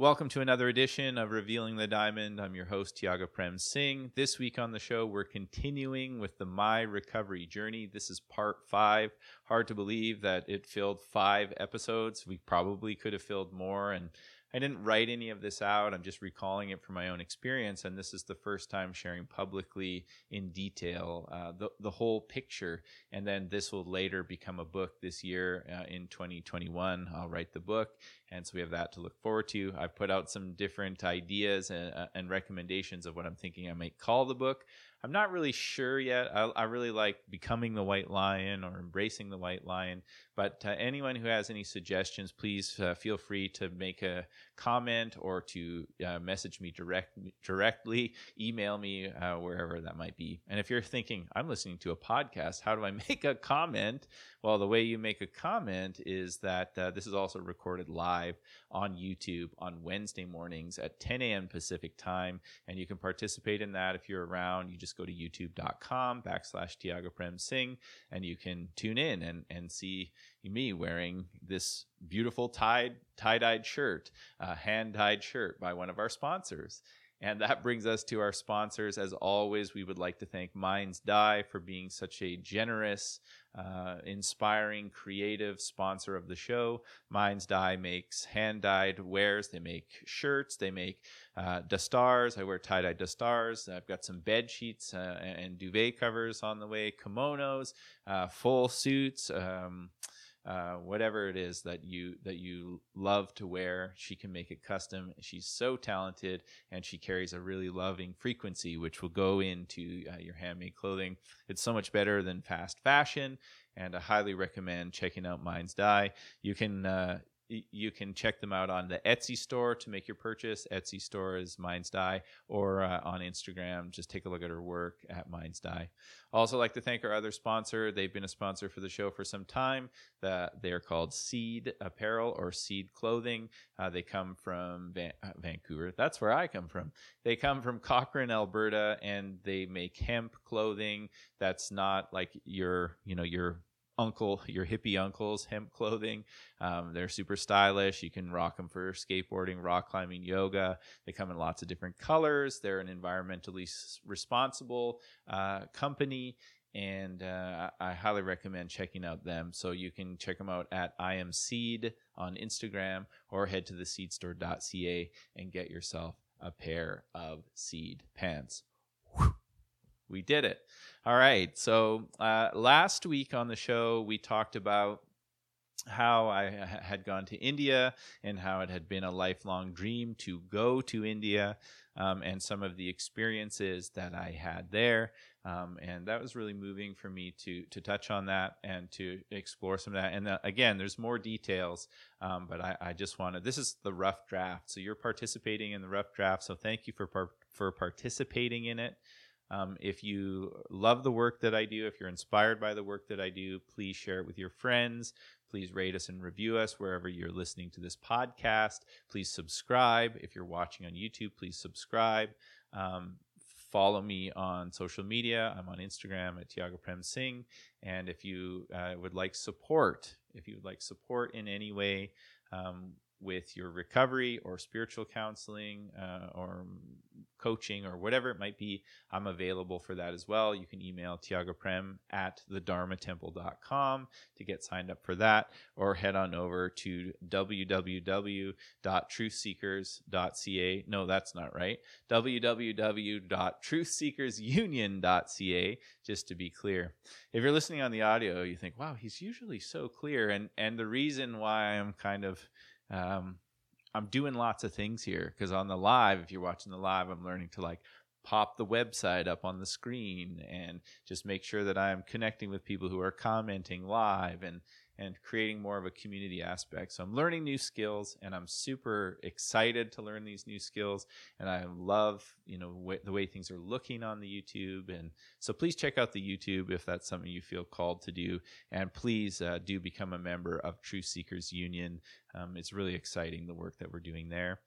Welcome to another edition of Revealing the Diamond. I'm your host, Tiago Prem Singh. This week on the show, we're continuing with the My Recovery Journey. This is part five. Hard to believe that it filled five episodes. We probably could have filled more, and I didn't write any of this out. I'm just recalling it from my own experience, and this is the first time sharing publicly in detail uh, the the whole picture. And then this will later become a book this year uh, in 2021. I'll write the book, and so we have that to look forward to. I've put out some different ideas and, uh, and recommendations of what I'm thinking I might call the book. I'm not really sure yet. I, I, really like becoming the white lion or embracing the white lion. But uh, anyone who has any suggestions, please uh, feel free to make a comment or to uh, message me direct directly, email me uh, wherever that might be. And if you're thinking I'm listening to a podcast, how do I make a comment? Well, the way you make a comment is that uh, this is also recorded live on YouTube on Wednesday mornings at 10 a.m. Pacific time, and you can participate in that if you're around. You just go to youtube.com backslash Tiago Prem Singh, and you can tune in and, and see me wearing this beautiful tie tie-dyed shirt, uh, hand-dyed shirt by one of our sponsors. And that brings us to our sponsors. As always, we would like to thank Minds Dye for being such a generous, uh, inspiring, creative sponsor of the show. Minds Dye makes hand dyed wares. They make shirts. They make uh, dustars. I wear tie dye dustars. I've got some bed sheets uh, and duvet covers on the way, kimonos, uh, full suits. Um, uh, whatever it is that you that you love to wear she can make it custom. She's so talented and she carries a really loving frequency which will go into uh, your handmade clothing. It's so much better than fast fashion and i highly recommend checking out minds dye. You can uh, you can check them out on the Etsy store to make your purchase. Etsy store is Minds Dye, or uh, on Instagram, just take a look at her work at Minds Dye. Also, like to thank our other sponsor. They've been a sponsor for the show for some time. That they are called Seed Apparel or Seed Clothing. Uh, they come from Van- uh, Vancouver. That's where I come from. They come from Cochrane, Alberta, and they make hemp clothing. That's not like your, you know, your uncle, your hippie uncle's hemp clothing. Um, they're super stylish. You can rock them for skateboarding, rock climbing, yoga. They come in lots of different colors. They're an environmentally responsible uh, company. And uh, I highly recommend checking out them. So you can check them out at I am Seed on Instagram or head to theseedstore.ca and get yourself a pair of seed pants. We did it. All right. So uh, last week on the show, we talked about how I had gone to India and how it had been a lifelong dream to go to India um, and some of the experiences that I had there. Um, and that was really moving for me to to touch on that and to explore some of that. And uh, again, there's more details, um, but I, I, just wanted this is the rough draft. So you're participating in the rough draft. So thank you for par- for participating in it. Um, if you love the work that I do, if you're inspired by the work that I do, please share it with your friends. Please rate us and review us wherever you're listening to this podcast. Please subscribe. If you're watching on YouTube, please subscribe. Um, follow me on social media. I'm on Instagram at Tiago Prem Singh. And if you uh, would like support, if you would like support in any way, um, with your recovery or spiritual counseling uh, or coaching or whatever it might be, I'm available for that as well. You can email tiagoprem at thedharmatemple.com to get signed up for that, or head on over to www.truthseekers.ca. No, that's not right. www.truthseekersunion.ca, just to be clear. If you're listening on the audio, you think, wow, he's usually so clear. And, and the reason why I'm kind of um, I'm doing lots of things here because on the live, if you're watching the live, I'm learning to like pop the website up on the screen and just make sure that I'm connecting with people who are commenting live and and creating more of a community aspect. So I'm learning new skills and I'm super excited to learn these new skills and I love, you know, the way things are looking on the YouTube and so please check out the YouTube if that's something you feel called to do and please uh, do become a member of True Seekers Union. Um, it's really exciting the work that we're doing there.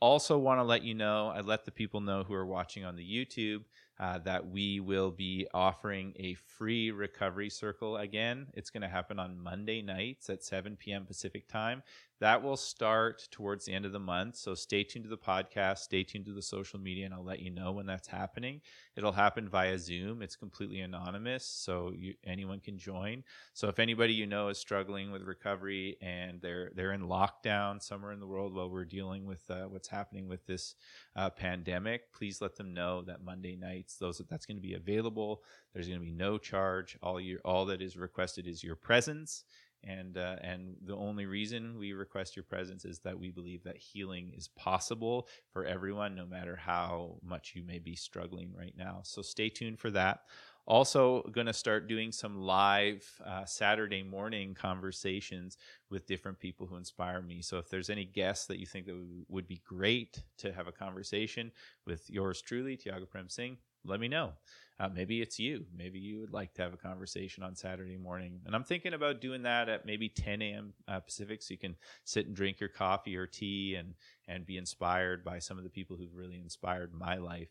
Also, want to let you know, I let the people know who are watching on the YouTube uh, that we will be offering a free recovery circle again. It's going to happen on Monday nights at 7 p.m. Pacific time. That will start towards the end of the month. So stay tuned to the podcast, stay tuned to the social media, and I'll let you know when that's happening. It'll happen via Zoom. It's completely anonymous, so you, anyone can join. So if anybody you know is struggling with recovery and they're they're in lockdown somewhere in the world while we're dealing with uh, what's happening with this uh, pandemic, please let them know that Monday nights those that's going to be available. There's going to be no charge. All your all that is requested is your presence and uh, and the only reason we request your presence is that we believe that healing is possible for everyone no matter how much you may be struggling right now. So stay tuned for that. Also going to start doing some live uh, saturday morning conversations with different people who inspire me. So if there's any guests that you think that would be great to have a conversation with yours truly tiago prem singh let me know uh, maybe it's you. Maybe you would like to have a conversation on Saturday morning. And I'm thinking about doing that at maybe 10 a.m. Uh, Pacific so you can sit and drink your coffee or tea and, and be inspired by some of the people who've really inspired my life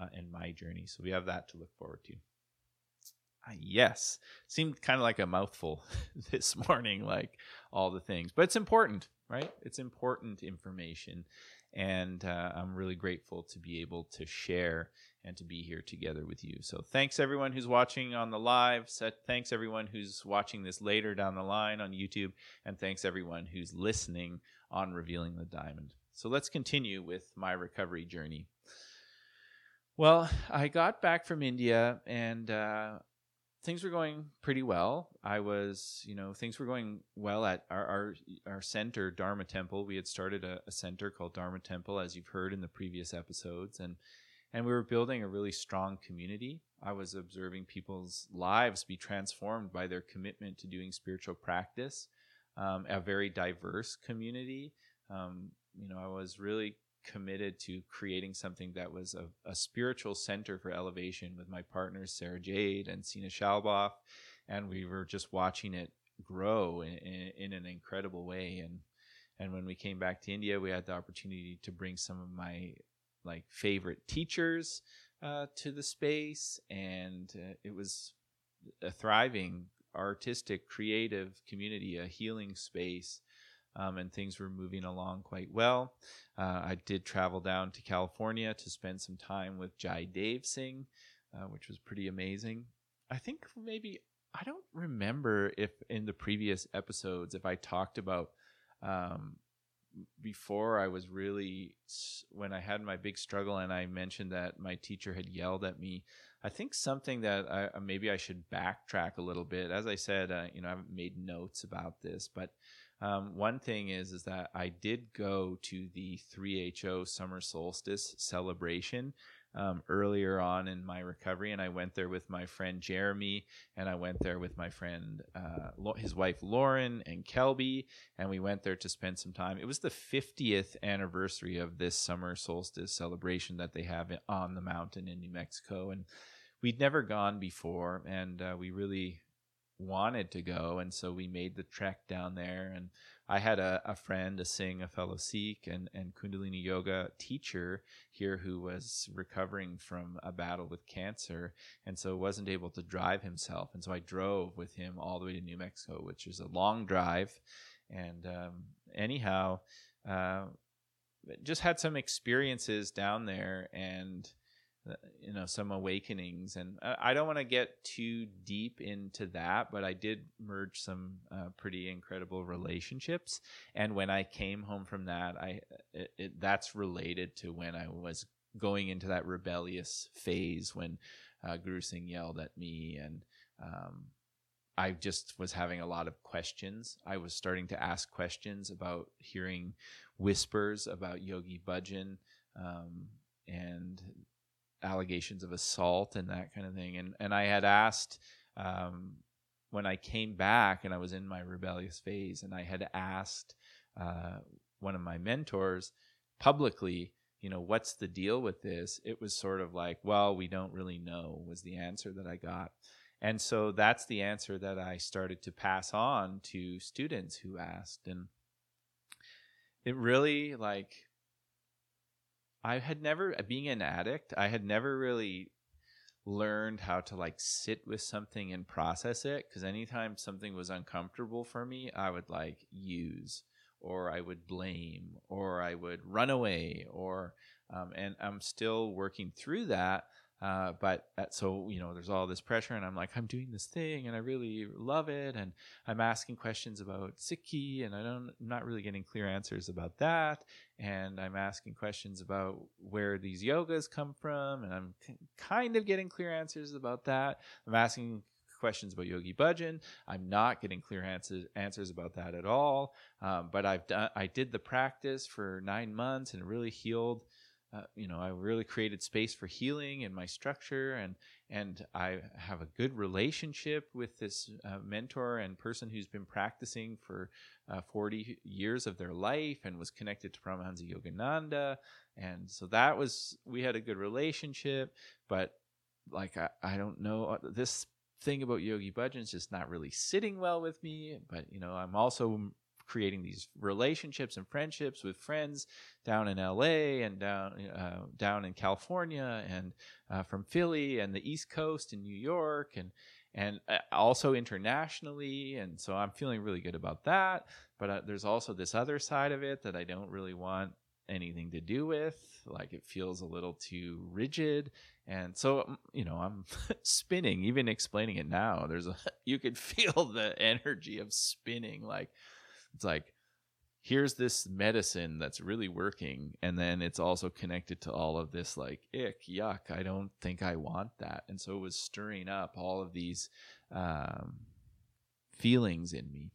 uh, and my journey. So we have that to look forward to. Uh, yes, seemed kind of like a mouthful this morning, like all the things, but it's important, right? It's important information. And uh, I'm really grateful to be able to share and to be here together with you. So thanks everyone who's watching on the live. Thanks everyone who's watching this later down the line on YouTube. And thanks everyone who's listening on Revealing the Diamond. So let's continue with my recovery journey. Well, I got back from India and uh, things were going pretty well. I was, you know, things were going well at our our, our center, Dharma Temple. We had started a, a center called Dharma Temple, as you've heard in the previous episodes, and and we were building a really strong community. I was observing people's lives be transformed by their commitment to doing spiritual practice. Um, a very diverse community. Um, you know, I was really committed to creating something that was a, a, spiritual center for elevation with my partners Sarah Jade and Sina Shalboff, and we were just watching it grow in, in, in, an incredible way. And and when we came back to India, we had the opportunity to bring some of my like favorite teachers uh, to the space, and uh, it was a thriving artistic, creative community, a healing space. Um, and things were moving along quite well. Uh, I did travel down to California to spend some time with Jai Dev Singh, uh, which was pretty amazing. I think maybe I don't remember if in the previous episodes if I talked about um, before I was really when I had my big struggle and I mentioned that my teacher had yelled at me. I think something that I, uh, maybe I should backtrack a little bit. As I said, uh, you know, I've made notes about this, but um, one thing is is that I did go to the 3HO summer solstice celebration um, earlier on in my recovery, and I went there with my friend Jeremy, and I went there with my friend, uh, his wife Lauren, and Kelby, and we went there to spend some time. It was the 50th anniversary of this summer solstice celebration that they have on the mountain in New Mexico, and we'd never gone before, and uh, we really wanted to go, and so we made the trek down there, and I had a, a friend, a Singh, a fellow Sikh, and, and Kundalini yoga teacher here who was recovering from a battle with cancer, and so wasn't able to drive himself. And so I drove with him all the way to New Mexico, which is a long drive. And um, anyhow, uh, just had some experiences down there, and you know some awakenings. And i don't want to get too deep into that but i did merge some uh, pretty incredible relationships. And when i came home from that i it, it, that's related to when i was going into that rebellious phase when uh, guru singh yelled at me and um, i just was having a lot of questions. I was starting to ask questions about hearing whispers about yogi bhajan um, and allegations of assault and that kind of thing. And and I had asked um, when I came back and I was in my rebellious phase, and I had asked uh, one of my mentors publicly, you know, what's the deal with this? It was sort of like, well, we don't really know, was the answer that I got. And so that's the answer that I started to pass on to students who asked. And it really like I had never, being an addict, I had never really learned how to like sit with something and process it. Cause anytime something was uncomfortable for me, I would like use or I would blame, or I would run away, or um, and I'm still working through that. Uh, but so you know, there's all this pressure, and I'm like, I'm doing this thing, and I really love it, and I'm asking questions about Sikhi, and I don't, I'm not really getting clear answers about that, and I'm asking questions about where these yogas come from, and I'm kind of getting clear answers about that. I'm asking questions about Yogi Bhajan. I'm not getting clear answers answers about that at all. Um, but I've done I did the practice for nine months and it really healed. Uh, you know, I really created space for healing in my structure, and and I have a good relationship with this uh, mentor and person who's been practicing for uh, 40 years of their life and was connected to Paramahansa Yogananda, and so that was we had a good relationship. But like I, I don't know uh, this thing about Yogi Bhajan is just not really sitting well with me. But you know, I'm also creating these relationships and friendships with friends down in LA and down uh, down in California and uh, from Philly and the East Coast and New York and and uh, also internationally. And so I'm feeling really good about that. But uh, there's also this other side of it that I don't really want anything to do with. Like it feels a little too rigid. And so, um, you know, I'm spinning, even explaining it now. There's a, you could feel the energy of spinning. Like, it's like, here's this medicine that's really working. And then it's also connected to all of this, like, ick, yuck. I don't think I want that. And so it was stirring up all of these um, feelings in me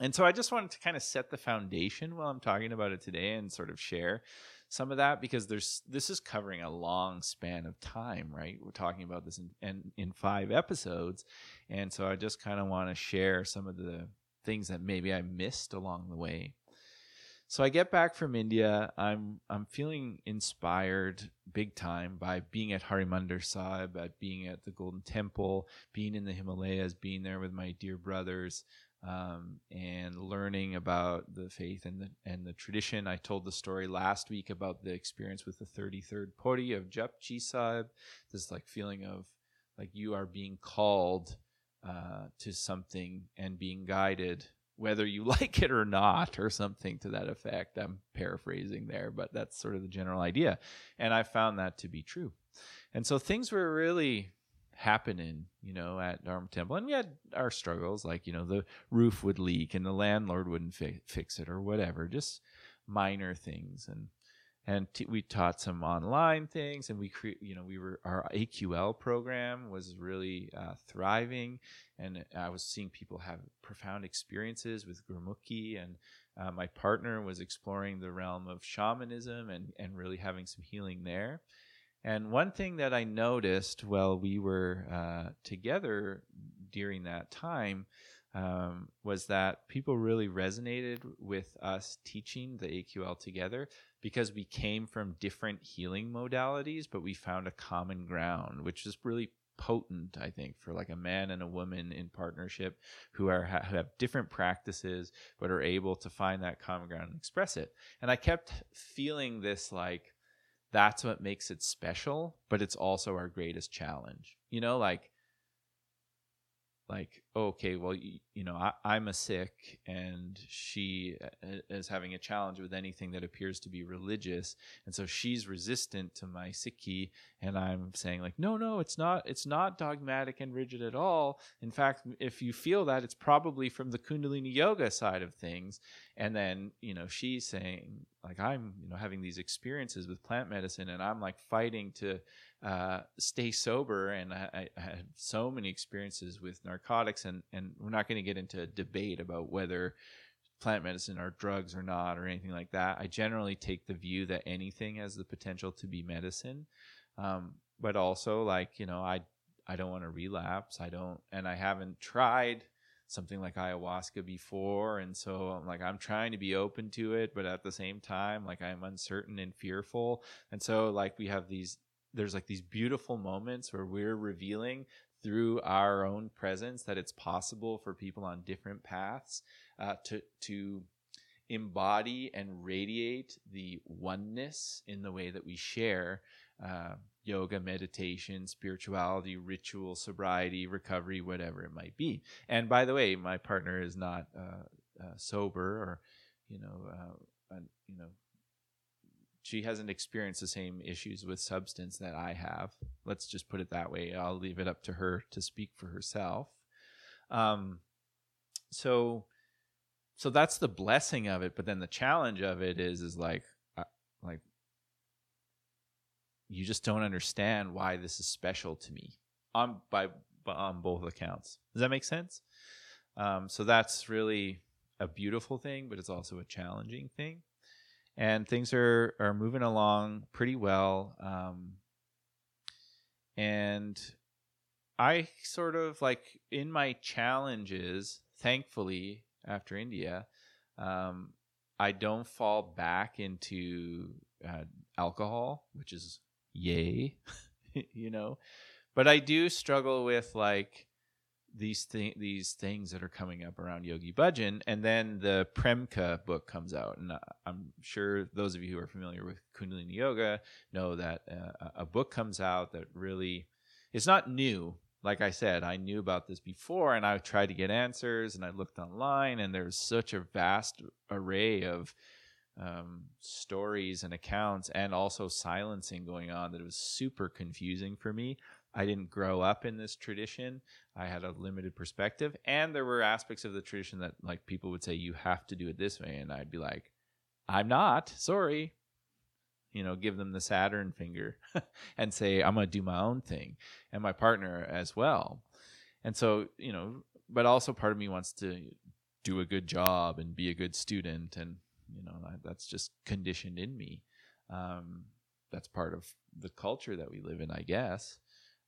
and so I just wanted to kind of set the foundation while I'm talking about it today and sort of share some of that because there's this is covering a long span of time, right? We're talking about this in in, in five episodes, and so I just kind of want to share some of the things that maybe I missed along the way. So I get back from India. I'm I'm feeling inspired big time by being at Harimandir Sahib, at being at the Golden Temple, being in the Himalayas, being there with my dear brothers, um, and learning about the faith and the and the tradition. I told the story last week about the experience with the 33rd Pauri of Japji Sahib. This like feeling of like you are being called uh, to something and being guided, whether you like it or not, or something to that effect. I'm paraphrasing there, but that's sort of the general idea, and I found that to be true. And so things were really happening, you know, at Dharma Temple. And we had our struggles, like, you know, the roof would leak and the landlord wouldn't fi- fix it or whatever, just minor things. And, and t- we taught some online things and we cre- you know we were our aql program was really uh, thriving and i was seeing people have profound experiences with gurmukhi and uh, my partner was exploring the realm of shamanism and, and really having some healing there. And one thing that I noticed while we were uh, together during that time um, was that people really resonated with us teaching the AQL together because we came from different healing modalities, but we found a common ground, which is really potent i think for like a man and a woman in partnership who are who have different practices but are able to find that common ground and express it and i kept feeling this like that's what makes it special, but it's also our greatest challenge. You know, like like okay well you, you know I, am a Sikh and she is having a challenge with anything that appears to be religious and so she's resistant to my sikhi and i'm saying like no no it's not it's not dogmatic and rigid at all. In fact if you feel that it's probably from the kundalini yoga side of things. And then you know she's saying like i'm you know having these experiences with plant medicine and i'm like fighting to uh, stay sober. And I, I, had so many experiences with narcotics, and, and we're not going to get into a debate about whether plant medicine are drugs or not or anything like that. I generally take the view that anything has the potential to be medicine. Um, but also like, you know, I, I don't want to relapse. I don't, and I haven't tried something like ayahuasca before. And so I'm like, I'm trying to be open to it, but at the same time, like I'm uncertain and fearful. And so like we have these there's like these beautiful moments where we're revealing through our own presence that it's possible for people on different paths uh, to to embody and radiate the oneness in the way that we share uh, yoga, meditation, spirituality, ritual, sobriety, recovery, whatever it might be. And by the way, my partner is not uh, uh sober or you know, uh, you know, she hasn't experienced the same issues with substance that I have. Let's just put it that way. I'll leave it up to her to speak for herself. Um, so, so that's the blessing of it. But then the challenge of it is, is like, uh, like, you just don't understand why this is special to me on by on both accounts. Does that make sense? Um, so that's really a beautiful thing, but it's also a challenging thing and things are are moving along pretty well. Um, and I sort of like in my challenges, thankfully after India, um, I don't fall back into uh, alcohol, which is yay, you know. But I do struggle with like these th- these things that are coming up around Yogi Bhajan, and then the Premka book comes out, and I'm sure those of you who are familiar with Kundalini Yoga know that uh, a book comes out that really it's not new. Like I said, I knew about this before, and I tried to get answers, and I looked online, and there's such a vast array of um, stories and accounts, and also silencing going on that it was super confusing for me. I didn't grow up in this tradition. I had a limited perspective, and there were aspects of the tradition that like people would say you have to do it this way, and I'd be like, I'm not. Sorry. You know, give them the Saturn finger and say I'm going to do my own thing, and my partner as well. And so, you know, but also part of me wants to do a good job and be a good student, and you know, that's just conditioned in me. Um, that's part of the culture that we live in, I guess.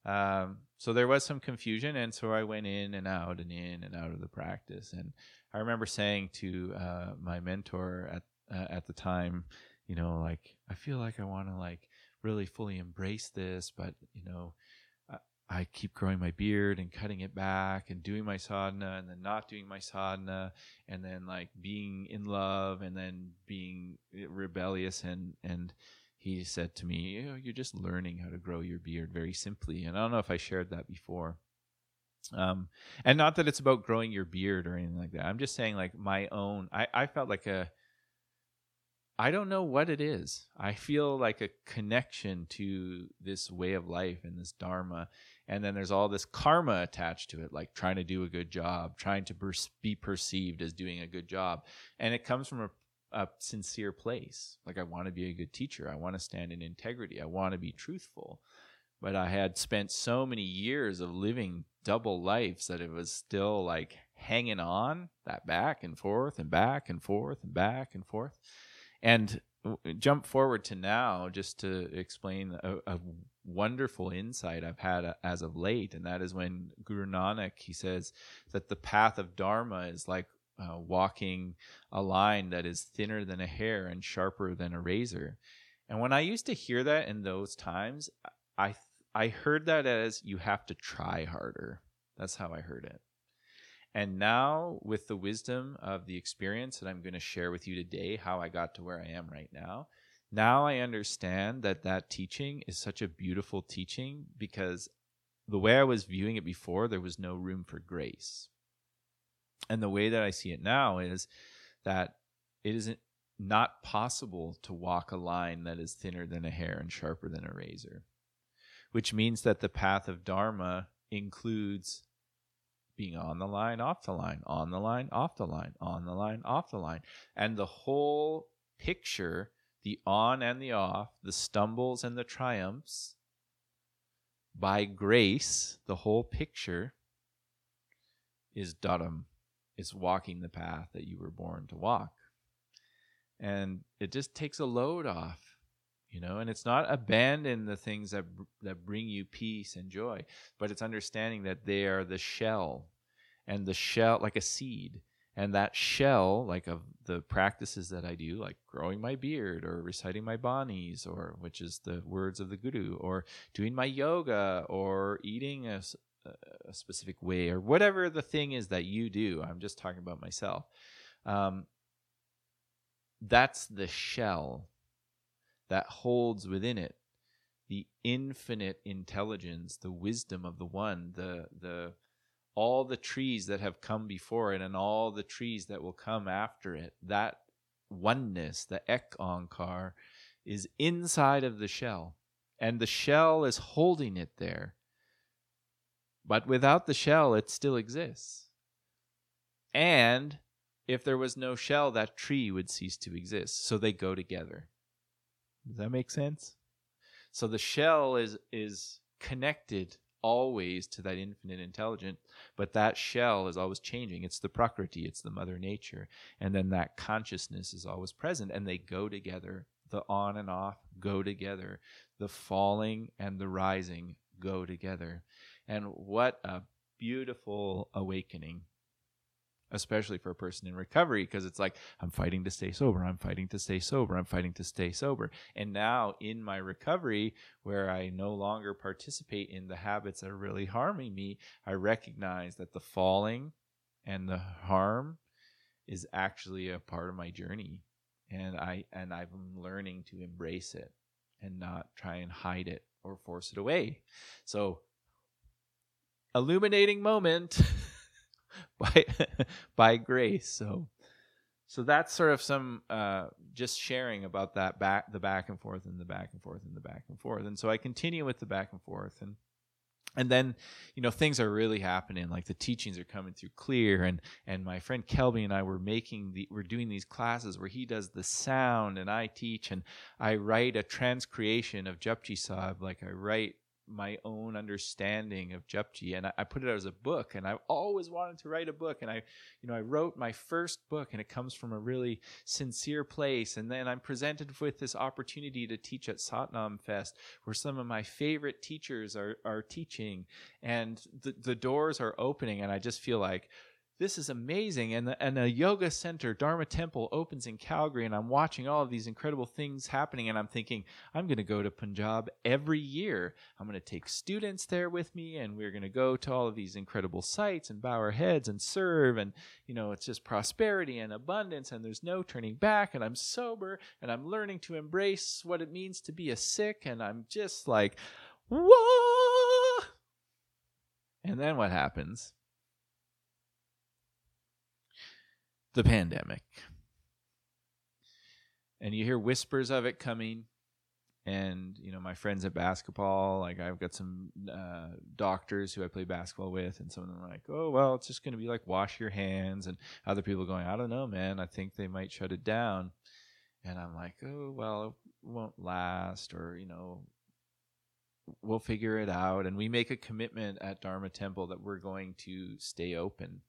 Um, so there was some confusion, and so I went in and out and in and out of the practice. And I remember saying to uh, my mentor at uh, at the time, you know, like I feel like I want to like really fully embrace this, but you know, I, I keep growing my beard and cutting it back and doing my sadhana and then not doing my sadhana and then like being in love and then being rebellious and and he said to me, you know, You're just learning how to grow your beard very simply. And I don't know if I shared that before. Um, and not that it's about growing your beard or anything like that. I'm just saying, like, my own, I, I felt like a, I don't know what it is. I feel like a connection to this way of life and this dharma. And then there's all this karma attached to it, like trying to do a good job, trying to be perceived as doing a good job. And it comes from a a sincere place. Like I want to be a good teacher. I want to stand in integrity. I want to be truthful. But I had spent so many years of living double lives that it was still like hanging on that back and forth and back and forth and back and forth. And jump forward to now just to explain a, a, wonderful insight I've had uh, as of late, and that is when Guru Nanak he says that the path of Dharma is like uh, walking a line that is thinner than a hair and sharper than a razor. And when I used to hear that in those times, I I heard that as you have to try harder. That's how I heard it. And now, with the wisdom of the experience that I'm going to share with you today, how I got to where I am right now, now I understand that that teaching is such a beautiful teaching because the way I was viewing it before, there was no room for grace. And the way that I see it now is that it isn't not possible to walk a line that is thinner than a hair and sharper than a razor, which means that the path of Dharma includes being on the line, off the line, on the line, off the line, on the line, off the line. And the whole picture, the on and the off, the stumbles and the triumphs, by grace, the whole picture is Dharam, is walking the path that you were born to walk. And it just takes a load off, you know, and it's not abandon the things that that bring you peace and joy, but it's understanding that they are the shell and the shell like a seed and that shell like of the practices that i do like growing my beard or reciting my banis or which is the words of the guru or doing my yoga or eating a, a specific way or whatever the thing is that you do. I'm just talking about myself. Um, that's the shell that holds within it the infinite intelligence, the wisdom of the one, the the all the trees that have come before it and all the trees that will come after it. That oneness, the ek onkar, is inside of the shell, and the shell is holding it there. But without the shell, it still exists. And if there was no shell, that tree would cease to exist. So they go together. Does that make sense? So the shell is is connected always to that infinite intelligence, but that shell is always changing. It's the prakriti, it's the mother nature. And then that consciousness is always present and they go together. The on and off go together. The falling and the rising go together. And what a beautiful awakening especially for a person in recovery because it's like i'm fighting to stay sober. I'm fighting to stay sober. I'm fighting to stay sober. And now in my recovery where i no longer participate in the habits that are really harming me i recognize that the falling and the harm is actually a part of my journey. And i and i'm learning to embrace it and not try and hide it or force it away. So illuminating moment by by grace. So so that's sort of some uh, just sharing about that back the back and forth and the back and forth and the back and forth. And so I continue with the back and forth and and then you know things are really happening like the teachings are coming through clear and and my friend kelby and i were making the we're doing these classes where he does the sound and i teach and i write a transcreation of japji sahib like i write my own understanding of Japji and I, I, put it out as a book and I've always wanted to write a book and I you know I wrote my first book and it comes from a really sincere place and then I'm presented with this opportunity to teach at Satnam Fest where some of my favorite teachers are are teaching and the the doors are opening and I just feel like this is amazing. And, the, and a yoga center, Dharma Temple, opens in Calgary, and I'm watching all of these incredible things happening. And I'm thinking, I'm going to go to Punjab every year. I'm going to take students there with me, and we're going to go to all of these incredible sites and bow our heads and serve. And, you know, it's just prosperity and abundance, and there's no turning back. And I'm sober, and I'm learning to embrace what it means to be a Sikh. And I'm just like, whoa. And then what happens? The pandemic. And you hear whispers of it coming. And, you know, my friends at basketball, like I've got some uh, doctors who I play basketball with, and some of them are like, oh, well, it's just going to be like wash your hands. And other people going, I don't know, man. I think they might shut it down. And I'm like, oh, well, it won't last, or, you know, we'll figure it out. And we make a commitment at Dharma Temple that we're going to stay open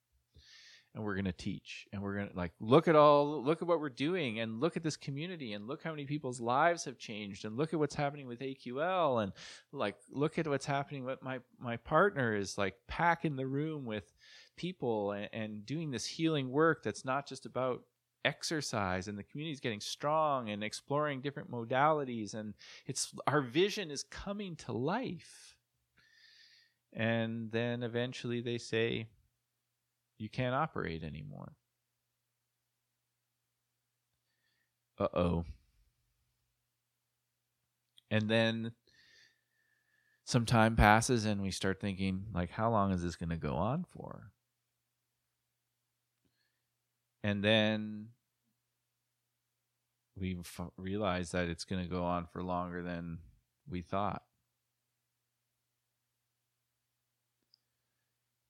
and we're going to teach and we're going to like look at all look at what we're doing and look at this community and look how many people's lives have changed and look at what's happening with AQL and like look at what's happening with my my partner is like packing the room with people and, and doing this healing work that's not just about exercise and the community is getting strong and exploring different modalities and it's our vision is coming to life. And then eventually they say you can't operate anymore. Uh oh. And then some time passes and we start thinking, like, how long is this going to go on for? And then we f- realize that it's going to go on for longer than we thought.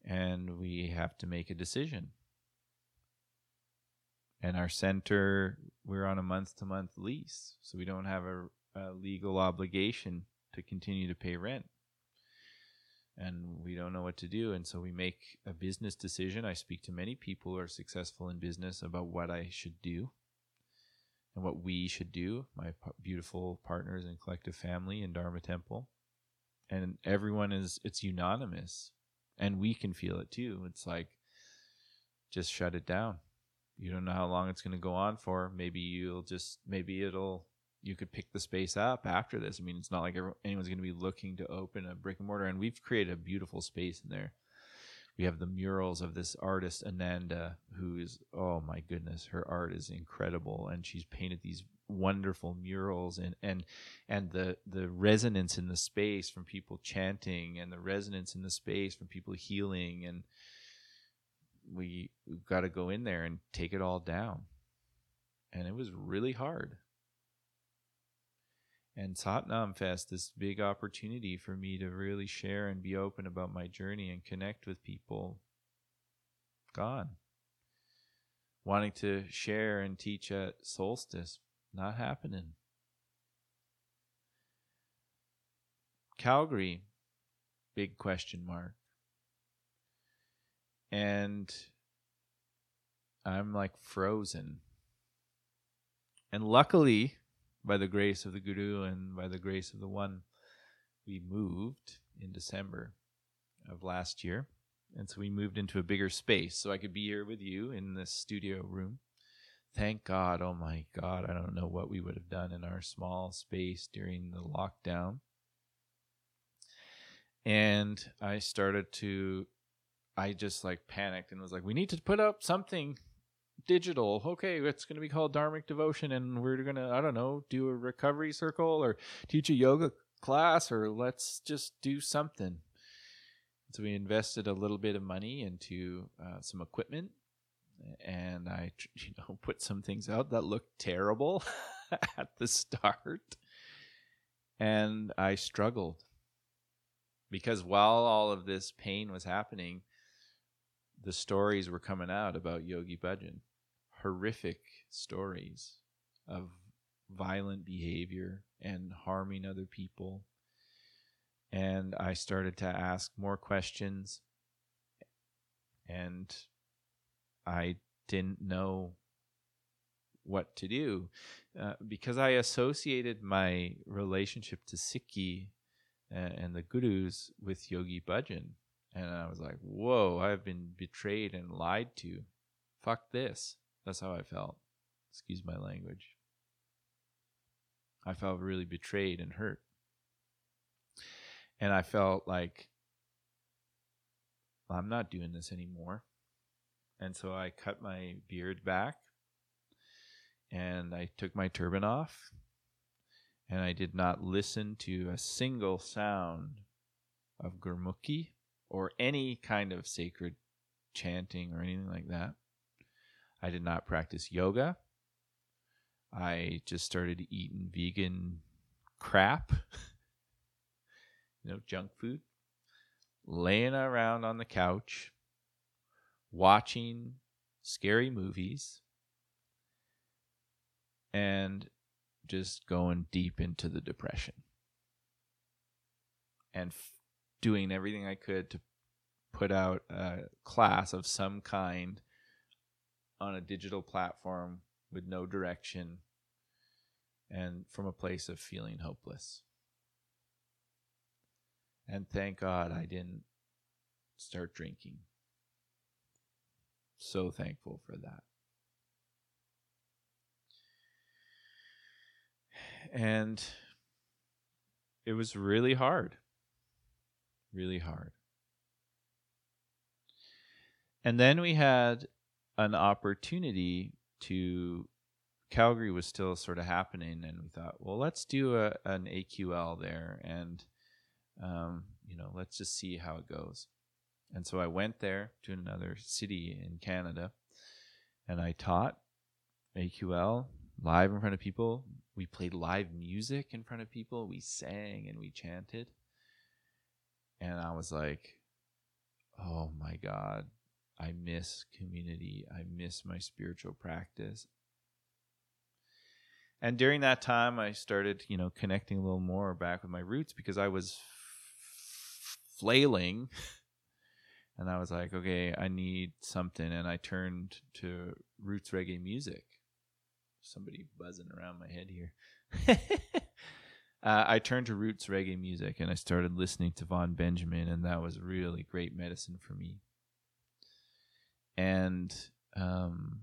And we have to make a decision. And our center, we're on a month to month lease, so we don't have a, a, legal obligation to continue to pay rent. And we don't know what to do. And so we make a business decision. I speak to many people who are successful in business about what I should do and what we should do, my beautiful partners and collective family in Dharma Temple. And everyone is, it's unanimous and we can feel it too. It's like just shut it down. You don't know how long it's going to go on for. Maybe you'll just maybe it'll you could pick the space up after this. I mean, it's not like anyone's going to be looking to open a brick and mortar, and we've created a beautiful space in there. We have the murals of this artist Ananda, who is oh my goodness, her art is incredible, and she's painted these wonderful murals and and and the the resonance in the space from people chanting and the resonance in the space from people healing and we we've got to go in there and take it all down and it was really hard. And Satnam Fest, this big opportunity for me to really share and be open about my journey and connect with people, gone. Wanting to share and teach at solstice, not happening. Calgary, big question mark. And I'm like frozen. And luckily, by the grace of the Guru and by the grace of the One, we moved in December of last year. And so we moved into a bigger space so I could be here with you in this studio room. Thank God. Oh my God. I don't know what we would have done in our small space during the lockdown. And I started to, I just like panicked and was like, we need to put up something digital. Okay, it's going to be called Dharmic Devotion, and we're going to, I don't know, do a recovery circle or teach a yoga class, or let's just do something. So we invested a little bit of money into uh, some equipment, and I, you know, put some things out that looked terrible at the start, and I struggled because while all of this pain was happening, the stories were coming out about Yogi Bhajan horrific stories of violent behavior and harming other people. And I started to ask more questions. And I didn't know what to do uh, because I associated my relationship to Sikhi and, and the gurus with Yogi Bhajan. And I was like, whoa, I've been betrayed and lied to. Fuck this. That's how I felt. Excuse my language. I felt really betrayed and hurt. And I felt like I'm not doing this anymore. And so I cut my beard back and I took my turban off and I did not listen to a single sound of Gurmukhi or any kind of sacred chanting or anything like that. I did not practice yoga. I just started eating vegan crap, you know, junk food, laying around on the couch, watching scary movies, and just going deep into the depression and f- doing everything I could to put out a class of some kind on a digital platform with no direction and from a place of feeling hopeless. And thank God I didn't start drinking. So thankful for that. And it was really hard. Really hard. And then we had an opportunity to Calgary was still sort of happening, and we thought, well, let's do a, an AQL there, and um, you know, let's just see how it goes. And so I went there to another city in Canada, and I taught AQL live in front of people. We played live music in front of people. We sang and we chanted, and I was like, oh my god, I miss community. I miss my spiritual practice. And during that time, I started, you know, connecting a little more back with my roots because I was flailing. And I was like, okay, I need something. And I turned to roots reggae music. Somebody buzzing around my head here. uh, I turned to roots reggae music and I started listening to Von Benjamin, and that was really great medicine for me and um,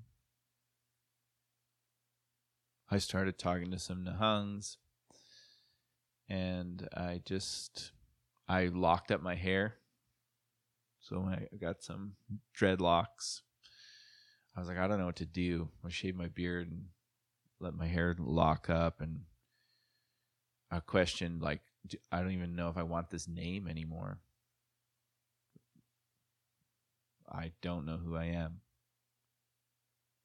I started talking to some Nihangs, and I just I locked up my hair, so I got some dreadlocks. I was like, I don't know what to do. I shaved my beard and let my hair lock up, and I questioned like, I don't even know if I want this name anymore. I don't know who I am.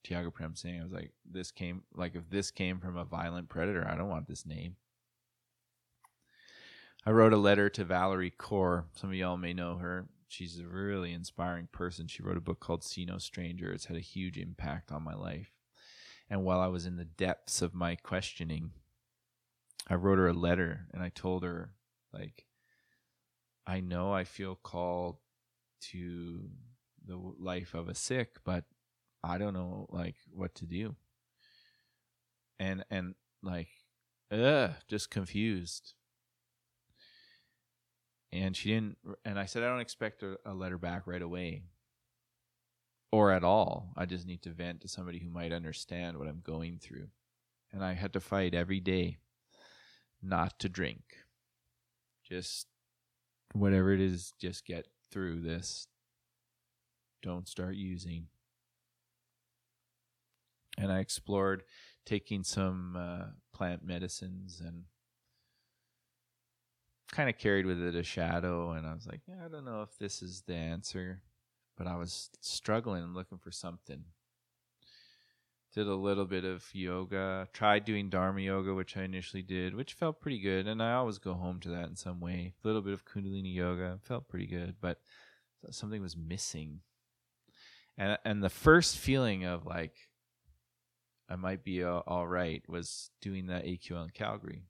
Tiago Prem Singh. I was like, this came like if this came from a violent predator, I don't want this name. I wrote a letter to Valerie Kaur. Some of y'all may know her. She's a really inspiring person. She wrote a book called See No Stranger. It's had a huge impact on my life. And while I was in the depths of my questioning, I wrote her a letter and I told her, like, I know I feel called to the life of a Sikh, but I don't know like what to do. And and like, ugh, just confused. And she didn't. And I said, I don't expect a, a letter back right away, or at all. I just need to vent to somebody who might understand what I'm going through. And I had to fight every day not to drink. Just whatever it is, just get through this. Don't start using. And I explored taking some uh, plant medicines and kind of carried with it a shadow. And I was like, yeah, I don't know if this is the answer, but I was struggling and looking for something. Did a little bit of yoga tried doing dharma yoga which i initially did which felt pretty good and i always go home to that in some way. A little bit of kundalini yoga felt pretty good but something was missing. And and the first feeling of like i might be all, right was doing that aql in calgary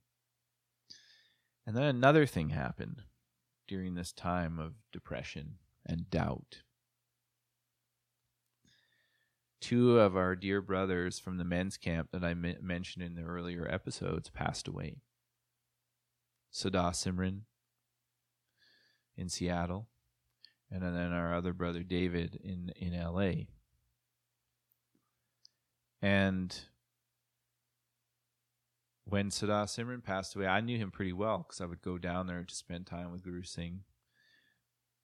and then another thing happened during this time of depression and doubt two of our dear brothers from the men's camp that I m- mentioned in the earlier episodes passed away. Sada Simran in Seattle, and then our other brother David in in L.A. And when Sada Simran passed away, I knew him pretty well because I would go down there to spend time with Guru Singh.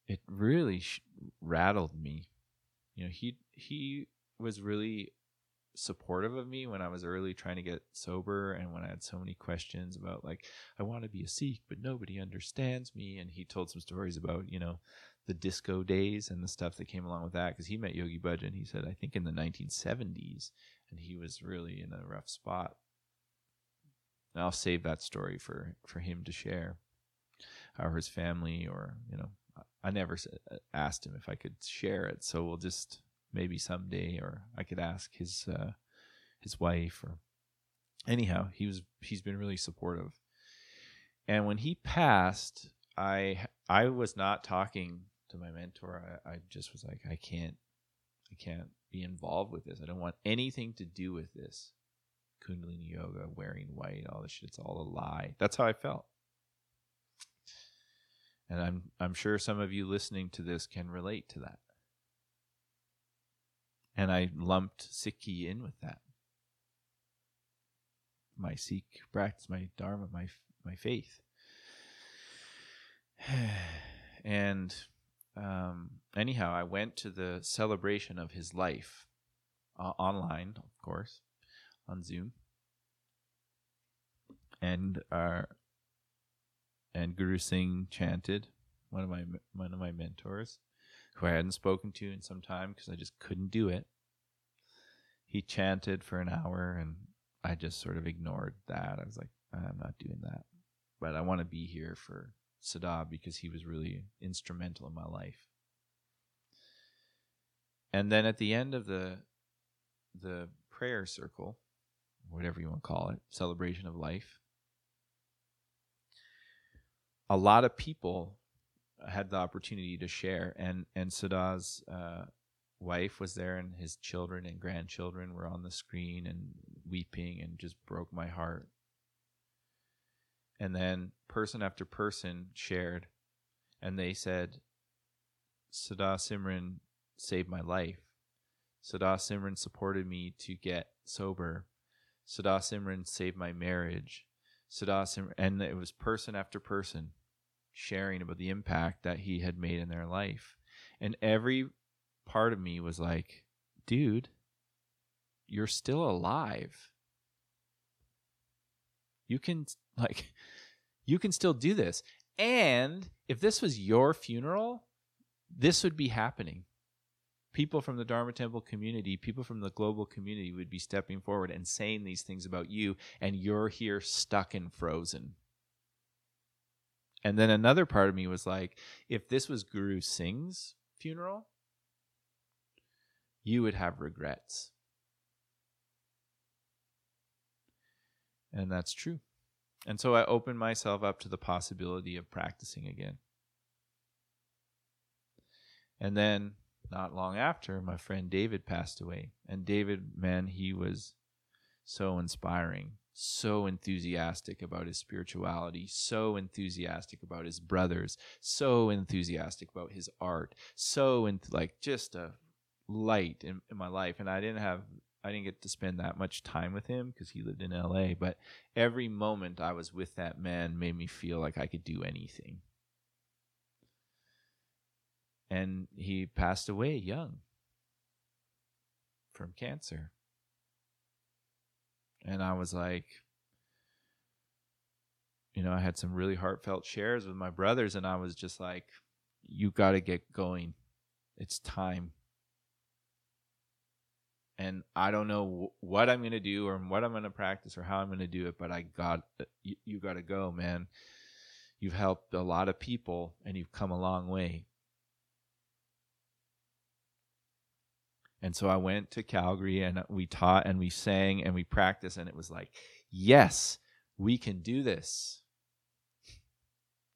It really sh- rattled me. You know, he he was really supportive of me when I was early trying to get sober and when I had so many questions about like I want to be a Sikh but nobody understands me and he told some stories about you know the disco days and the stuff that came along with that because he met Yogi Bhajan he said I think in the 1970s and he was really in a rough spot and I'll save that story for for him to share or his family or you know I never asked him if I could share it so we'll just maybe someday, or I could ask his uh, his wife. Or anyhow, he was he's been really supportive. And when he passed, I I was not talking to my mentor. I, I just was like, I can't I can't be involved with this. I don't want anything to do with this. Kundalini yoga, wearing white, all this shit. It's all a lie. That's how I felt. And I'm I'm sure some of you listening to this can relate to that and I lumped Sikhi in with that. My Sikh practice, my Dharma, my my faith, and um, anyhow, I went to the celebration of his life uh, online, of course, on Zoom, and our and Guru Singh chanted one of my one of my mentors who I hadn't spoken to in some time because I just couldn't do it. He chanted for an hour and I just sort of ignored that. I was like, I'm not doing that. But I want to be here for Sada because he was really instrumental in my life. And then at the end of the the prayer circle, whatever you want to call it, celebration of life, a lot of people had the opportunity to share, and and Sada's uh, wife was there, and his children and grandchildren were on the screen and weeping, and just broke my heart. And then person after person shared, and they said, Sada Simran saved my life. Sada Simran supported me to get sober. Sada Simran saved my marriage. Sada Simran, and it was person after person sharing about the impact that he had made in their life. And every part of me was like, dude, you're still alive. You can, like, you can still do this. And if this was your funeral, this would be happening people from the Dharma Temple community, people from the global community would be stepping forward and saying these things about you, and you're here stuck and frozen. And then another part of me was like, if this was Guru Singh's funeral, you would have regrets. And that's true. And so I opened myself up to the possibility of practicing again. And then, not long after, my friend David passed away. And David, man, he was so inspiring, so enthusiastic about his spirituality, so enthusiastic about his brothers, so enthusiastic about his art, so in, like just a light in, in my life. And I didn't have I didn't get to spend that much time with him because he lived in LA, but every moment I was with that man made me feel like I could do anything. And he passed away young from cancer. And I was like, you know, I had some really heartfelt shares with my brothers, and I was just like, you got to get going. It's time and I don't know what I'm going to do or what I'm going to practice or how I'm going to do it, but I got uh, you, you got to go, man. You've helped a lot of people and you've come a long way. And so I went to Calgary and we taught and we sang and we practiced and it was like, yes, we can do this.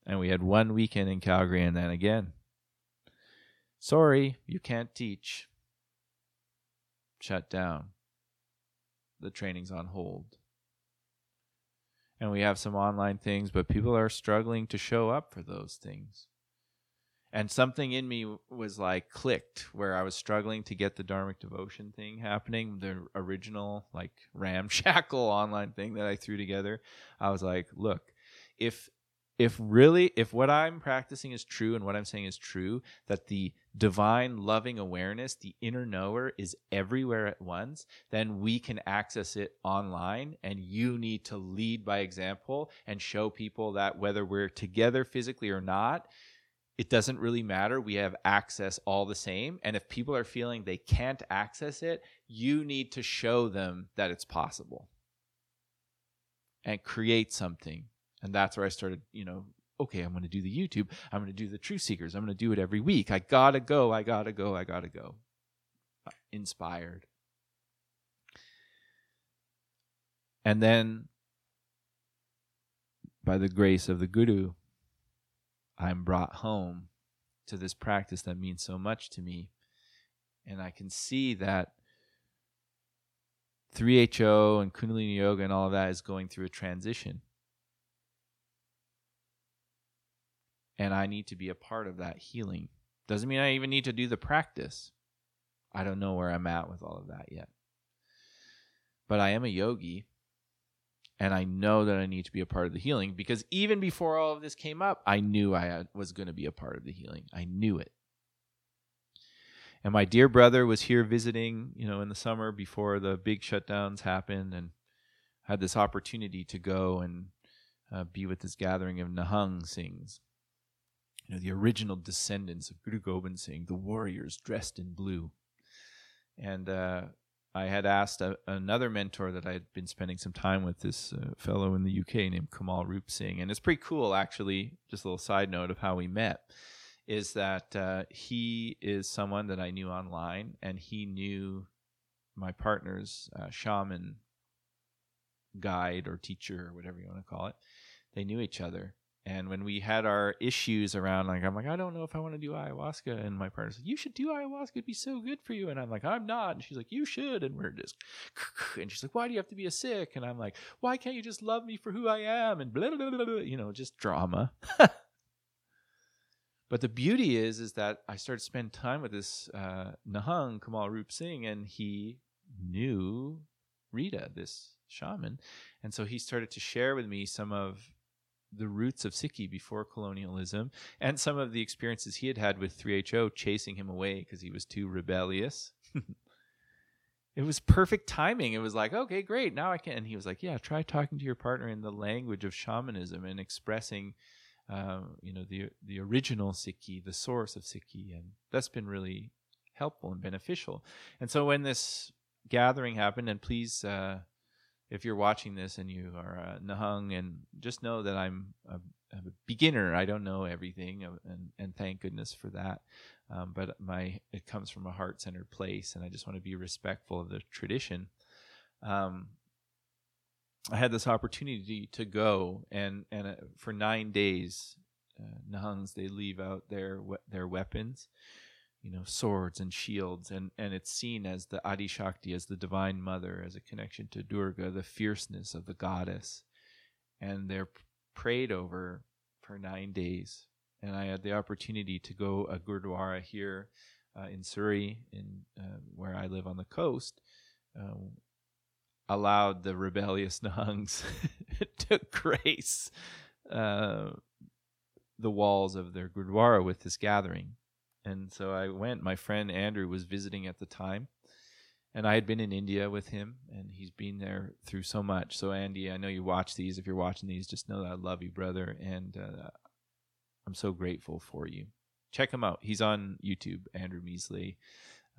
And we had one weekend in Calgary and then again, sorry, you can't teach shut down. The training's on hold. And we have some online things, but people are struggling to show up for those things. And something in me was like clicked where I was struggling to get the Dharmic devotion thing happening, the original like ramshackle online thing that I threw together. I was like, look, if if really if what i'm practicing is true and what i'm saying is true that the divine loving awareness the inner knower is everywhere at once then we can access it online and you need to lead by example and show people that whether we're together physically or not it doesn't really matter we have access all the same and if people are feeling they can't access it you need to show them that it's possible and create something and that's where I started, you know, okay, I'm going to do the YouTube. I'm going to do the Truth Seekers. I'm going to do it every week. I got to go. I got to go. I got to go. Uh, inspired. And then, by the grace of the Guru, I'm brought home to this practice that means so much to me. And I can see that 3HO and Kundalini Yoga and all of that is going through a transition and I need to be a part of that healing. Doesn't mean I even need to do the practice. I don't know where I'm at with all of that yet. But I am a yogi, and I know that I need to be a part of the healing because even before all of this came up, I knew I was going to be a part of the healing. I knew it. And my dear brother was here visiting, you know, in the summer before the big shutdowns happened, and had this opportunity to go and uh, be with this gathering of Nihang Singhs you know, the original descendants of Guru Gobind Singh, the warriors dressed in blue. And uh, I had asked a, another mentor that I had been spending some time with, this uh, fellow in the UK named Kamal Roop Singh. And it's pretty cool, actually, just a little side note of how we met, is that uh, he is someone that I knew online, and he knew my partner's uh, shaman guide or teacher or whatever you want to call it. They knew each other and when we had our issues around, like, I'm like, I don't know if I want to do ayahuasca. And my partner said, You should do ayahuasca. It'd be so good for you. And I'm like, I'm not. And she's like, You should. And we're just, and she's like, Why do you have to be a Sikh? And I'm like, Why can't you just love me for who I am? And blah, blah, blah, blah you know, just drama. but the beauty is, is that I started to spend time with this uh, Nihang, Kamal Roop Singh, and he knew Rita, this shaman. And so he started to share with me some of the roots of Sikhi before colonialism and some of the experiences he had had with 3HO chasing him away because he was too rebellious. it was perfect timing. It was like, okay, great. Now I can. And he was like, yeah, try talking to your partner in the language of shamanism and expressing, uh, you know, the the original Sikhi, the source of Sikhi. And that's been really helpful and beneficial. And so when this gathering happened, and please, uh, if you're watching this and you are uh, Nihang, and just know that I'm a, a, beginner. I don't know everything, uh, and and thank goodness for that. Um, but my it comes from a heart centered place, and I just want to be respectful of the tradition. Um, I had this opportunity to go, and and uh, for nine days, uh, Nihangs they leave out their their weapons, you know, swords and shields, and and it's seen as the Adi Shakti, as the divine mother, as a connection to Durga, the fierceness of the goddess, and they're prayed over for nine days and I had the opportunity to go a gurdwara here uh, in Surrey, in uh, where I live on the coast, uh, allowed the rebellious Nihangs to grace uh, the walls of their gurdwara with this gathering. And so I went. My friend Andrew was visiting at the time, and I had been in India with him, and he's been there through so much. So Andy, I know you watch these. If you're watching these, just know that I love you, brother, and uh, I'm so grateful for you. Check him out. He's on YouTube, Andrew Misle,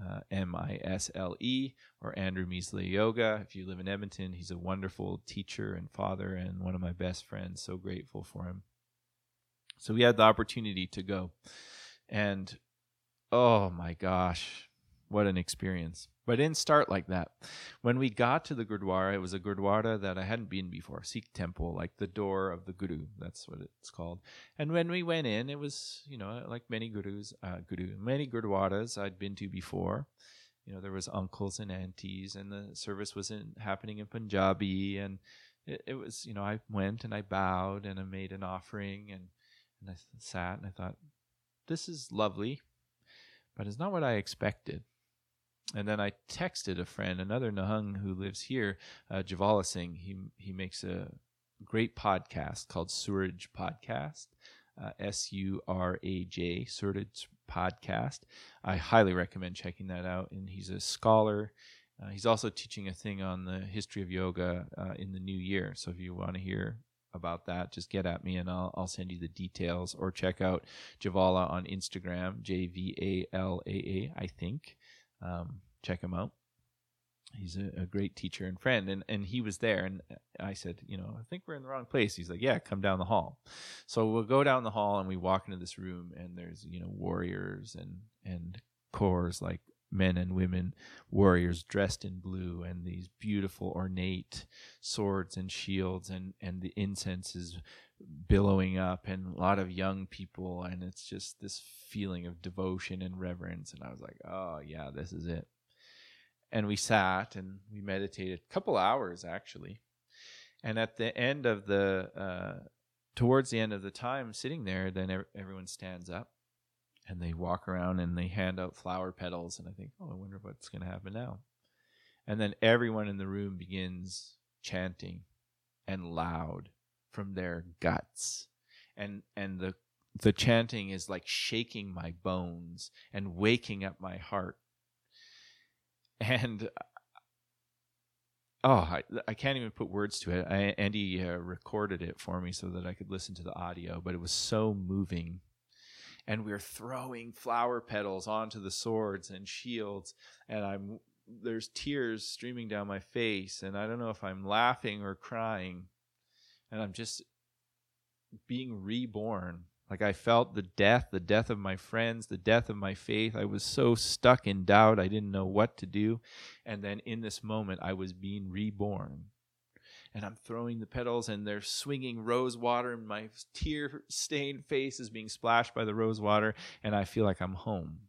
uh, M I S L E, or Andrew Misle Yoga. If you live in Edmonton, he's a wonderful teacher and father and one of my best friends. So grateful for him. So we had the opportunity to go. And oh my gosh, what an experience. But it didn't start like that. When we got to the Gurdwara, it was a Gurdwara that I hadn't been before, Sikh temple, like the door of the Guru. That's what it's called. And when we went in, it was, you know, like many Gurus, uh, Guru, many Gurdwaras I'd been to before. You know, there was uncles and aunties, and the service was in, happening in Punjabi, and it, it was, you know, I went and I bowed and I made an offering, and and I sat and I thought, this is lovely, but it's not what I expected and then I texted a friend, another Nihang who lives here, uh, Javala Singh. He he makes a great podcast called Suraj Podcast, uh, S U R A J Suraj Podcast. I highly recommend checking that out. And he's a scholar. Uh, he's also teaching a thing on the history of yoga uh, in the new year. So if you want to hear about that, just get at me and I'll, I'll send you the details or check out Javala on Instagram, J V A L A A, I think. Um, check him out. He's a, a, great teacher and friend, and and he was there. And I said, you know, I think we're in the wrong place. He's like, yeah, come down the hall. So we'll go down the hall, and we walk into this room, and there's you know warriors and and Kaurs like men and women warriors dressed in blue and these beautiful ornate swords and shields and and the incense is billowing up and a lot of young people and it's just this feeling of devotion and reverence and I was like, "Oh, yeah, this is it." And we sat and we meditated a couple hours actually. And at the end of the uh, towards the end of the time sitting there, then everyone stands up and they walk around and they hand out flower petals and I think, "Oh, I wonder what's going to happen now." And then everyone in the room begins chanting and loud from their guts. And and the the chanting is like shaking my bones and waking up my heart. And oh I, I can't even put words to it. I, andy uh, recorded it for me so that i could listen to the audio but it was so moving and we we're throwing flower petals onto the swords and shields and i'm there's tears streaming down my face and i don't know if i'm laughing or crying and I'm just being reborn. Like I felt the death, the death of my friends, the death of my faith. I was so stuck in doubt. I didn't know what to do. And then in this moment, I was being reborn. And I'm throwing the petals, and they're swinging rose water, and my tear stained face is being splashed by the rose water, and I feel like I'm home.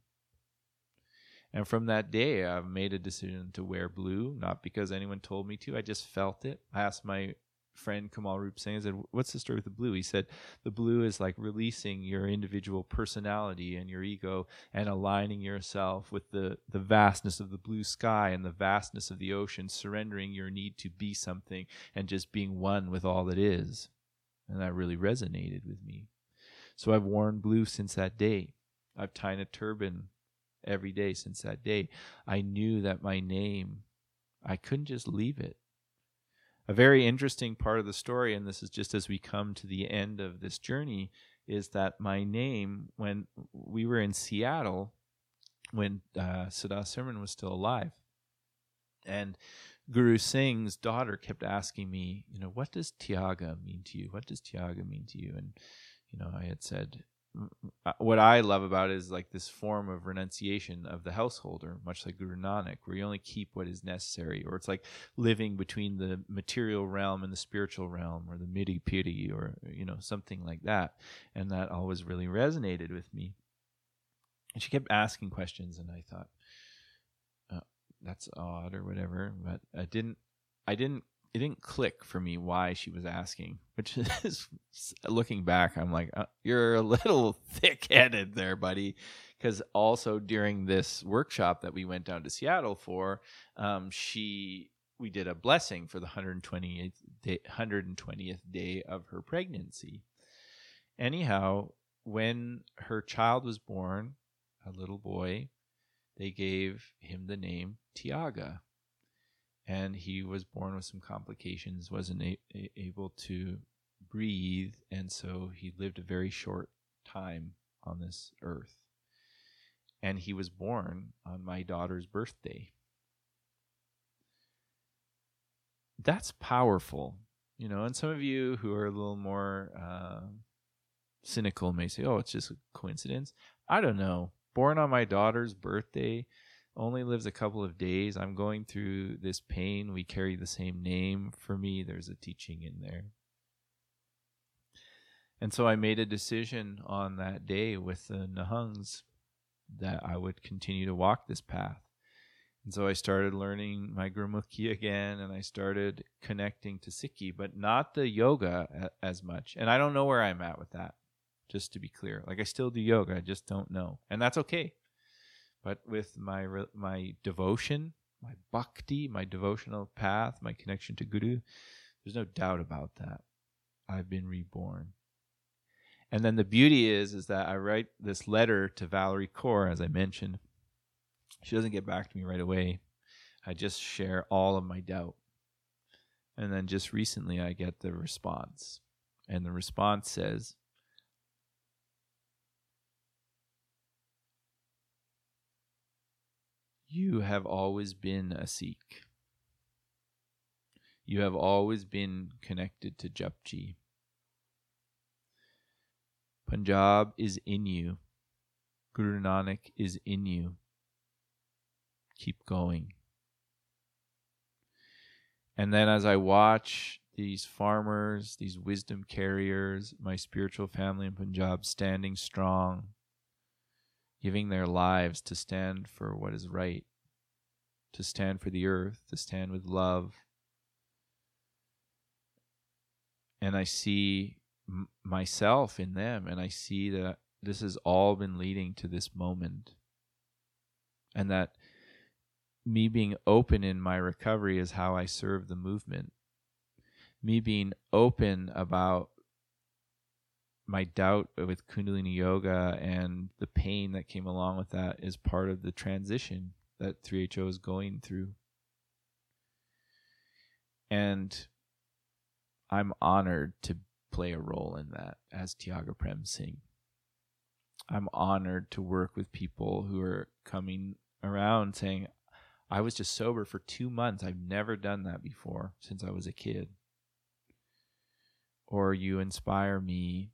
And from that day, I've made a decision to wear blue, not because anyone told me to. I just felt it. I asked my friend Kamal Roop Singh. Said, "What's the story with the blue?" He said, "The blue is like releasing your individual personality and your ego and aligning yourself with the the vastness of the blue sky and the vastness of the ocean, surrendering your need to be something and just being one with all that is." And that really resonated with me. So I've worn blue since that day. I've tied a turban every day since that day. I knew that my name, I couldn't just leave it a very interesting part of the story, and this is just as we come to the end of this journey, is that my name, when we were in Seattle, when uh, Sada Simran was still alive. And Guru Singh's daughter kept asking me, you know, what does Tiaga mean to you? What does Tiaga mean to you? And, you know, I had said, what I love about it is like this form of renunciation of the householder, much like Guru Nanak, where you only keep what is necessary, or it's like living between the material realm and the spiritual realm, or the miri piri, or you know something like that. And that always really resonated with me. And she kept asking questions, and I thought, uh, "That's odd," or whatever. But I didn't, I didn't it didn't click for me why she was asking which is looking back i'm like uh, you're a little thick-headed there buddy. Because also during this workshop that we went down to seattle for um, she we did a blessing for the 120th day, 120th day of her pregnancy. Anyhow when her child was born a little boy they gave him the name tyaga and he was born with some complications, wasn't a- a- able to breathe, and so he lived a very short time on this earth. And he was born on my daughter's birthday. That's powerful, you know. And some of you who are a little more uh, cynical may say, "Oh, it's just a coincidence." I don't know. Born on my daughter's birthday, only lives a couple of days. I'm going through this pain. We carry the same name. For me, there's a teaching in there. And so I made a decision on that day with the Nihangs that I would continue to walk this path. And so I started learning my Gurmukhi again and I started connecting to Sikhi, but not the yoga as much. And I don't know where I'm at with that, just to be clear. Like I still do yoga, I just don't know. And that's okay but with my my devotion, my bhakti, my devotional path, my connection to Guru, there's no doubt about that. I've been reborn. And then the beauty is is that I write this letter to Valerie Kaur, as I mentioned. She doesn't get back to me right away. I just share all of my doubt. And then just recently I get the response. And the response says, You have always been a Sikh. You have always been connected to Japji. Punjab is in you. Guru Nanak is in you. Keep going. And then as I watch these farmers, these wisdom carriers, my spiritual family in Punjab standing strong, giving their lives to stand for what is right, to stand for the earth, to stand with love. And I see m- myself in them, and I see that this has all been leading to this moment. And that me being open in my recovery is how I serve the movement. Me being open about my doubt with Kundalini Yoga and the pain that came along with that is part of the transition that 3HO is going through. And I'm honored to play a role in that as Tyaga Prem Singh. I'm honored to work with people who are coming around saying, I was just sober for two months. I've never done that before since I was a kid. Or you inspire me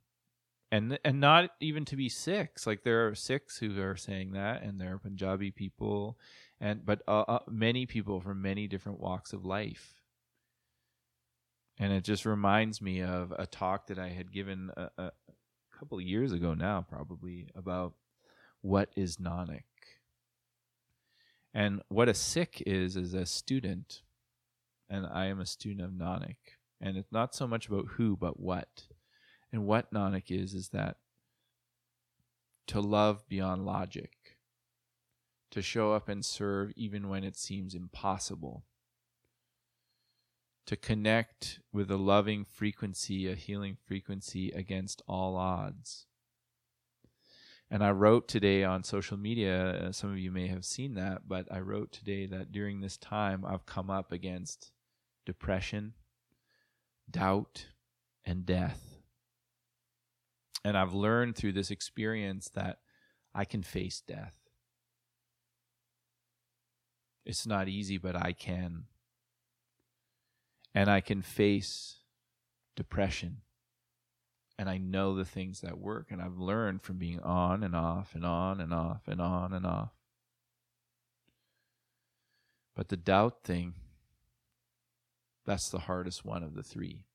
and and not even to be Sikhs. Like there are Sikhs who are saying that, and there are Punjabi people, and but uh, uh, many people from many different walks of life. And it just reminds me of a talk that I had given a, a couple of years ago now, probably about what is Nanak. And what a Sikh is is a student, and I am a student of Nanak. And it's not so much about who, but what and what Nanak is, is that to love beyond logic, to show up and serve even when it seems impossible, to connect with a loving frequency, a healing frequency against all odds. And I wrote today on social media, uh, some of you may have seen that, but I wrote today that during this time I've come up against depression, doubt, and death and I've learned through this experience that I can face death. It's not easy, but I can. And I can face depression. And I know the things that work. And I've learned from being on and off and on and off and on and off. But the doubt thing, that's the hardest one of the three.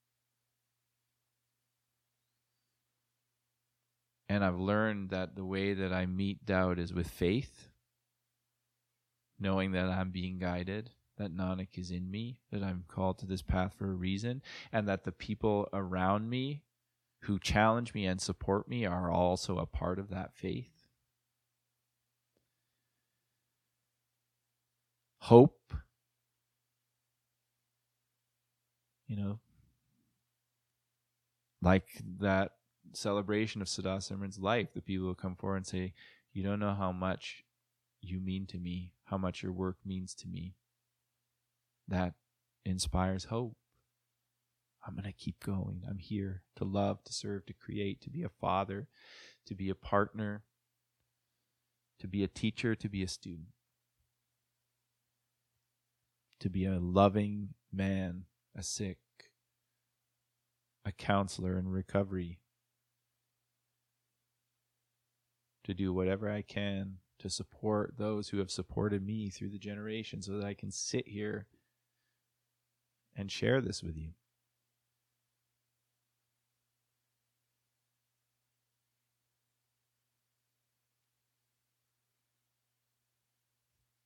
And I've learned that the way that I meet doubt is with faith, knowing that I'm being guided, that Nanak is in me, that I'm called to this path for a reason, and that the people around me who challenge me and support me are also a part of that faith. Hope, you know, like that celebration of Sada Simran's life, the people who come forward and say, You don't know how much you mean to me, how much your work means to me. That inspires hope. I'm going to keep going. I'm here to love, to serve, to create, to be a father, to be a partner, to be a teacher, to be a student, to be a loving man, a Sikh, a counselor in recovery, to do whatever I can to support those who have supported me through the generations so that I can sit here and share this with you.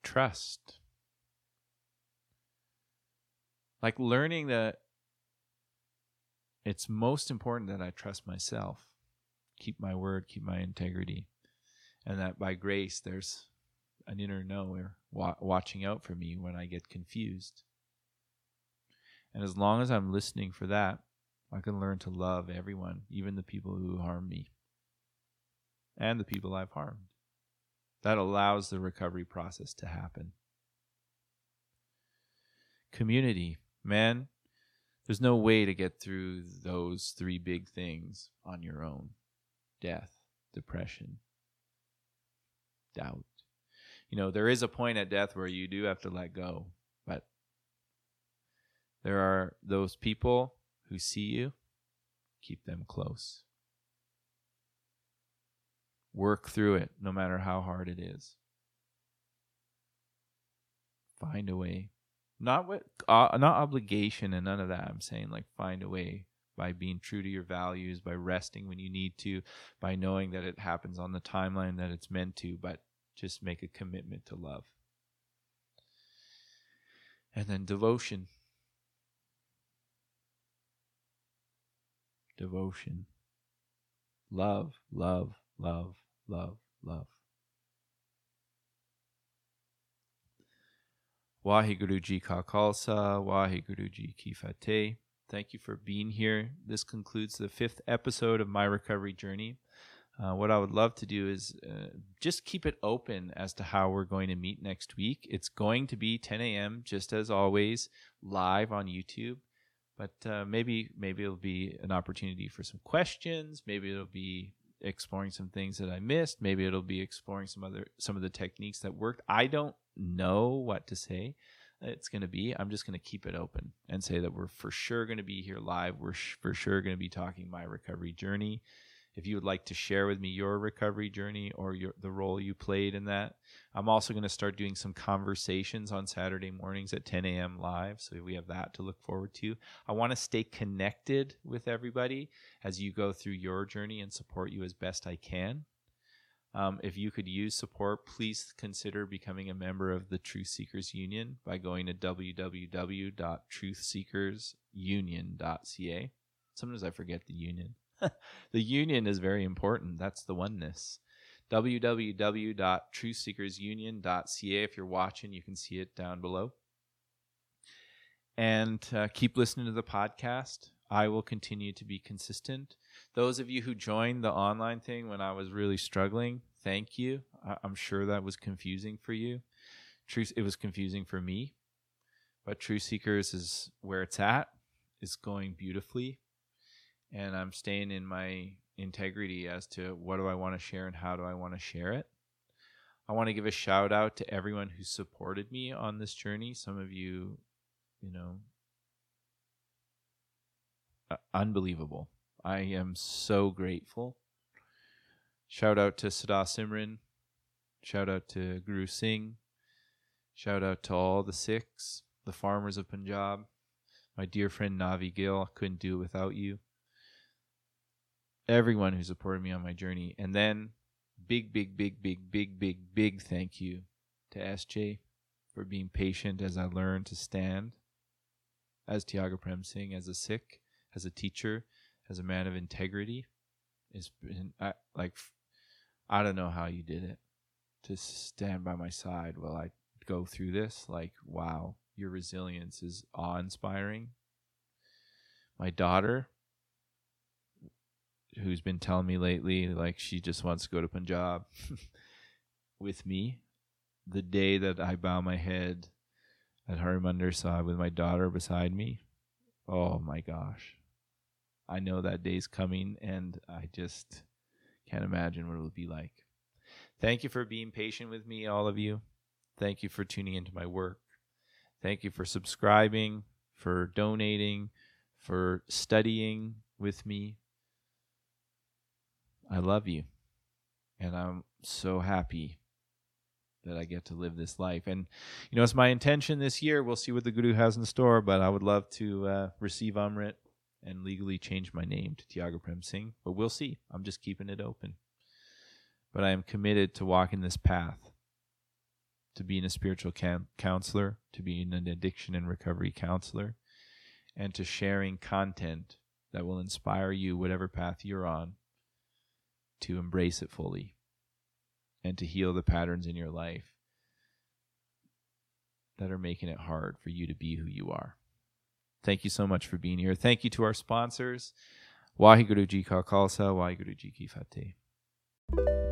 Trust. Like learning that it's most important that I trust myself, keep my word, keep my integrity and that by grace there's an inner knower wa- watching out for me when I get confused. And as long as I'm listening for that, I can learn to love everyone, even the people who harm me and the people I've harmed. That allows the recovery process to happen. Community. Man, there's no way to get through those three big things on your own death, depression, doubt. You know, there is a point at death where you do have to let go, but there are those people who see you, keep them close. Work through it, no matter how hard it is. Find a way. Not what, uh, not obligation and none of that. I'm saying like find a way by being true to your values, by resting when you need to, by knowing that it happens on the timeline that it's meant to, but just make a commitment to love. And then devotion. Devotion. Love, love, love, love, love. Waheguru Ji Ka Khalsa, Waheguru Ji Ki Fateh. Thank you for being here. This concludes the fifth episode of my recovery journey. Uh, what I would love to do is uh, just keep it open as to how we're going to meet next week. It's going to be 10 a.m. just as always, live on YouTube. But uh, maybe maybe it'll be an opportunity for some questions. Maybe it'll be exploring some things that I missed. Maybe it'll be exploring some other some of the techniques that worked. I don't know what to say. It's going to be. I'm just going to keep it open and say that we're for sure going to be here live. We're sh- for sure going to be talking my recovery journey if you would like to share with me your recovery journey or your, the role you played in that. I'm also going to start doing some conversations on Saturday mornings at 10 a.m. live. So we have that to look forward to. I want to stay connected with everybody as you go through your journey and support you as best I can. Um, if you could use support, please consider becoming a member of the Truth Seekers Union by going to www.truthseekersunion.ca. Sometimes I forget the union. the union is very important. That's the oneness. www.truthseekersunion.ca. If you're watching, you can see it down below. And uh, keep listening to the podcast. I will continue to be consistent. Those of you who joined the online thing when I was really struggling, thank you. I- I'm sure that was confusing for you. Truth, it was confusing for me, but Truth Seekers is where it's at. It's going beautifully and I'm staying in my integrity as to what do I want to share and how do I want to share it. I want to give a shout out to everyone who supported me on this journey. Some of you, you know, unbelievable. I am so grateful. Shout out to Sada Simran. Shout out to Guru Singh. Shout out to all the Sikhs, the farmers of Punjab. My dear friend Navi Gill, I couldn't do it without you. Everyone who supported me on my journey. And then big, big, big, big, big, big, big thank you to SJ for being patient as I learned to stand as Tiaga Prem Singh, as a Sikh, as a teacher, as a man of integrity. It's been I, like I don't know how you did it to stand by my side while I go through this. Like, wow, your resilience is awe inspiring. My daughter, who's been telling me lately, like, she just wants to go to Punjab with me. The day that I bow my head at Harimandir Sahib with my daughter beside me, oh my gosh. I know that day's coming and I just can't imagine what it'll be like. Thank you for being patient with me, all of you. Thank you for tuning into my work. Thank you for subscribing, for donating, for studying with me. I love you. And I'm so happy that I get to live this life. And, you know, it's my intention this year. We'll see what the Guru has in store, but I would love to uh, receive Amrit and legally change my name to Tiaga Prem Singh. But we'll see. I'm just keeping it open. But I am committed to walking this path, to being a spiritual counselor, to being an addiction and recovery counselor, and to sharing content that will inspire you, whatever path you're on, to embrace it fully and to heal the patterns in your life that are making it hard for you to be who you are. Thank you so much for being here. Thank you to our sponsors. Waheguru Ji Ka Khalsa, Waheguru Ji Ki Fateh.